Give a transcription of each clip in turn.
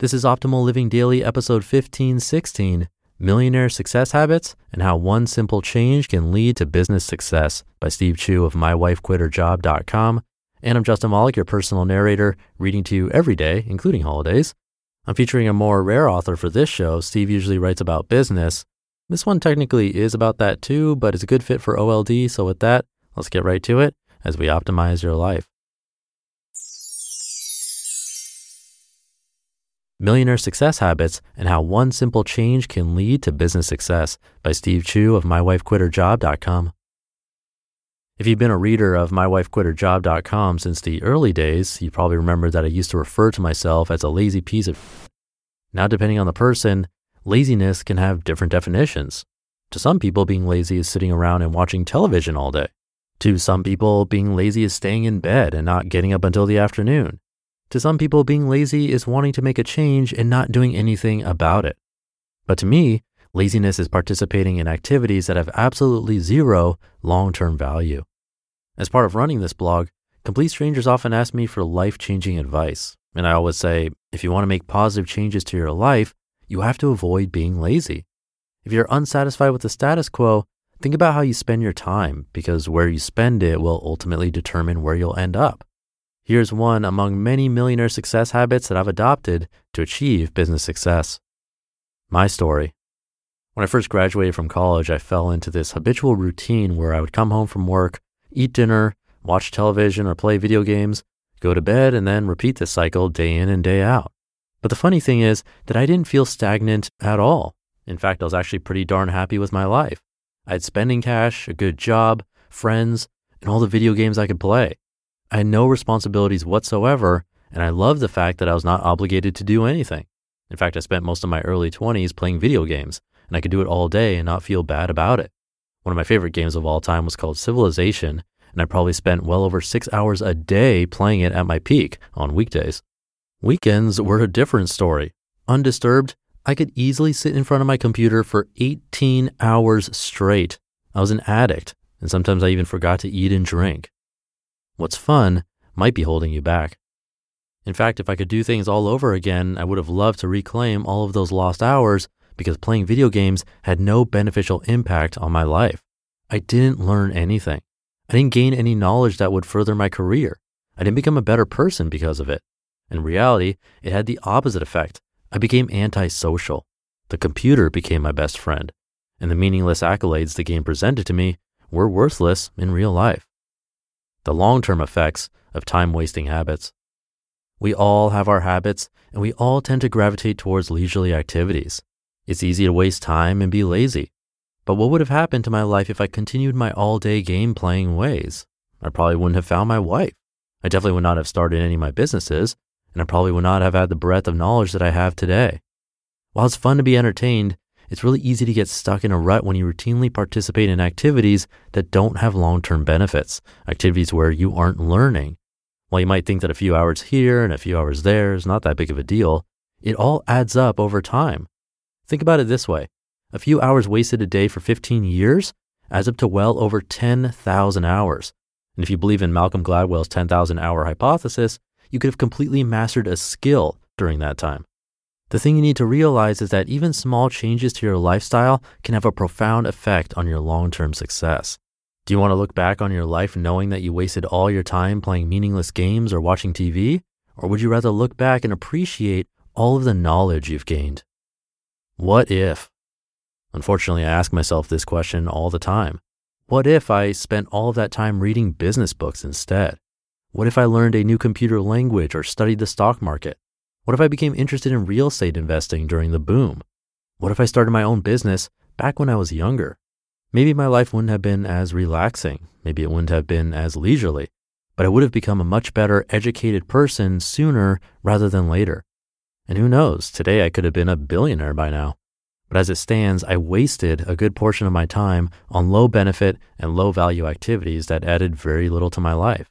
This is Optimal Living Daily, episode 1516 Millionaire Success Habits and How One Simple Change Can Lead to Business Success by Steve Chou of MyWifeQuitHerJob.com. And I'm Justin Malik, your personal narrator, reading to you every day, including holidays. I'm featuring a more rare author for this show. Steve usually writes about business. This one technically is about that too, but it's a good fit for OLD. So, with that, let's get right to it as we optimize your life. Millionaire Success Habits and How One Simple Change Can Lead to Business Success by Steve Chou of MyWifeQuitHerJob.com. If you've been a reader of MyWifeQuitHerJob.com since the early days, you probably remember that I used to refer to myself as a lazy piece of. Now, depending on the person, laziness can have different definitions. To some people, being lazy is sitting around and watching television all day. To some people, being lazy is staying in bed and not getting up until the afternoon. To some people, being lazy is wanting to make a change and not doing anything about it. But to me, laziness is participating in activities that have absolutely zero long term value. As part of running this blog, complete strangers often ask me for life changing advice. And I always say, if you want to make positive changes to your life, you have to avoid being lazy. If you're unsatisfied with the status quo, think about how you spend your time because where you spend it will ultimately determine where you'll end up. Here's one among many millionaire success habits that I've adopted to achieve business success. My story. When I first graduated from college, I fell into this habitual routine where I would come home from work, eat dinner, watch television or play video games, go to bed, and then repeat this cycle day in and day out. But the funny thing is that I didn't feel stagnant at all. In fact, I was actually pretty darn happy with my life. I had spending cash, a good job, friends, and all the video games I could play. I had no responsibilities whatsoever, and I loved the fact that I was not obligated to do anything. In fact, I spent most of my early 20s playing video games, and I could do it all day and not feel bad about it. One of my favorite games of all time was called Civilization, and I probably spent well over six hours a day playing it at my peak on weekdays. Weekends were a different story. Undisturbed, I could easily sit in front of my computer for 18 hours straight. I was an addict, and sometimes I even forgot to eat and drink. What's fun might be holding you back. In fact, if I could do things all over again, I would have loved to reclaim all of those lost hours because playing video games had no beneficial impact on my life. I didn't learn anything. I didn't gain any knowledge that would further my career. I didn't become a better person because of it. In reality, it had the opposite effect. I became antisocial. The computer became my best friend, and the meaningless accolades the game presented to me were worthless in real life the long term effects of time wasting habits. We all have our habits, and we all tend to gravitate towards leisurely activities. It's easy to waste time and be lazy. But what would have happened to my life if I continued my all day game playing ways? I probably wouldn't have found my wife. I definitely would not have started any of my businesses, and I probably would not have had the breadth of knowledge that I have today. While it's fun to be entertained, it's really easy to get stuck in a rut when you routinely participate in activities that don't have long term benefits, activities where you aren't learning. While you might think that a few hours here and a few hours there is not that big of a deal, it all adds up over time. Think about it this way a few hours wasted a day for 15 years adds up to well over 10,000 hours. And if you believe in Malcolm Gladwell's 10,000 hour hypothesis, you could have completely mastered a skill during that time. The thing you need to realize is that even small changes to your lifestyle can have a profound effect on your long term success. Do you want to look back on your life knowing that you wasted all your time playing meaningless games or watching TV? Or would you rather look back and appreciate all of the knowledge you've gained? What if? Unfortunately, I ask myself this question all the time. What if I spent all of that time reading business books instead? What if I learned a new computer language or studied the stock market? What if I became interested in real estate investing during the boom? What if I started my own business back when I was younger? Maybe my life wouldn't have been as relaxing. Maybe it wouldn't have been as leisurely, but I would have become a much better educated person sooner rather than later. And who knows, today I could have been a billionaire by now. But as it stands, I wasted a good portion of my time on low benefit and low value activities that added very little to my life.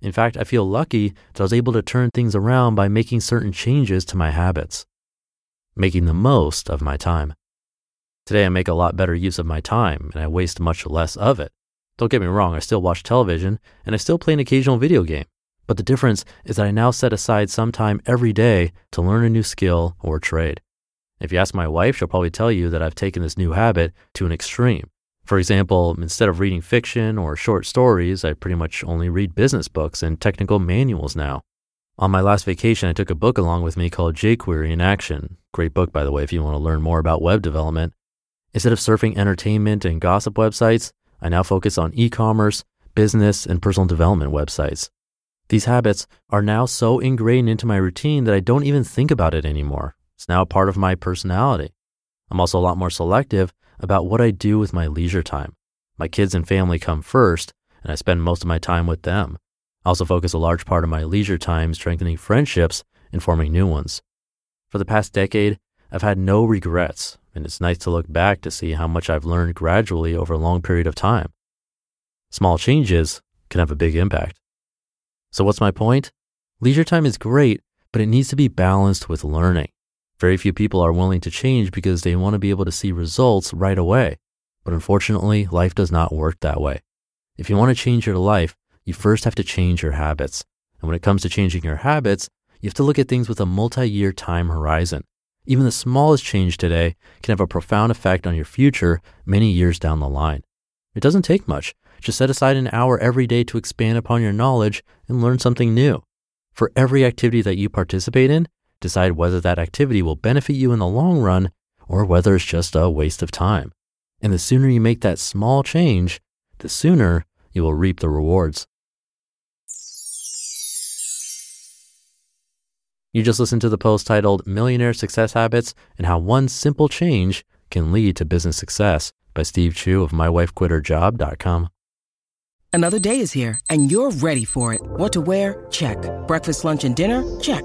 In fact, I feel lucky that I was able to turn things around by making certain changes to my habits, making the most of my time. Today, I make a lot better use of my time and I waste much less of it. Don't get me wrong, I still watch television and I still play an occasional video game. But the difference is that I now set aside some time every day to learn a new skill or trade. If you ask my wife, she'll probably tell you that I've taken this new habit to an extreme. For example, instead of reading fiction or short stories, I pretty much only read business books and technical manuals now. On my last vacation, I took a book along with me called jQuery in Action. Great book, by the way, if you want to learn more about web development. Instead of surfing entertainment and gossip websites, I now focus on e commerce, business, and personal development websites. These habits are now so ingrained into my routine that I don't even think about it anymore. It's now a part of my personality. I'm also a lot more selective about what I do with my leisure time. My kids and family come first, and I spend most of my time with them. I also focus a large part of my leisure time strengthening friendships and forming new ones. For the past decade, I've had no regrets and it's nice to look back to see how much I've learned gradually over a long period of time. Small changes can have a big impact. So, what's my point? Leisure time is great, but it needs to be balanced with learning. Very few people are willing to change because they want to be able to see results right away. But unfortunately, life does not work that way. If you want to change your life, you first have to change your habits. And when it comes to changing your habits, you have to look at things with a multi year time horizon. Even the smallest change today can have a profound effect on your future many years down the line. It doesn't take much. Just set aside an hour every day to expand upon your knowledge and learn something new. For every activity that you participate in, decide whether that activity will benefit you in the long run or whether it's just a waste of time. And the sooner you make that small change, the sooner you will reap the rewards. You just listened to the post titled Millionaire Success Habits and How One Simple Change Can Lead to Business Success by Steve Chou of MyWifeQuitHerJob.com. Another day is here and you're ready for it. What to wear? Check. Breakfast, lunch, and dinner? Check.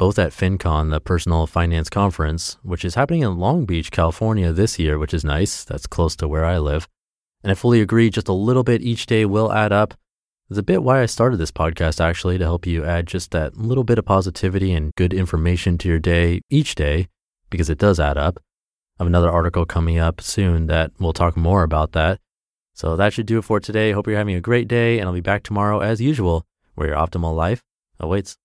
both at FinCon, the personal finance conference, which is happening in Long Beach, California this year, which is nice. That's close to where I live. And I fully agree, just a little bit each day will add up. It's a bit why I started this podcast, actually, to help you add just that little bit of positivity and good information to your day each day, because it does add up. I have another article coming up soon that we'll talk more about that. So that should do it for today. Hope you're having a great day, and I'll be back tomorrow as usual, where your optimal life awaits.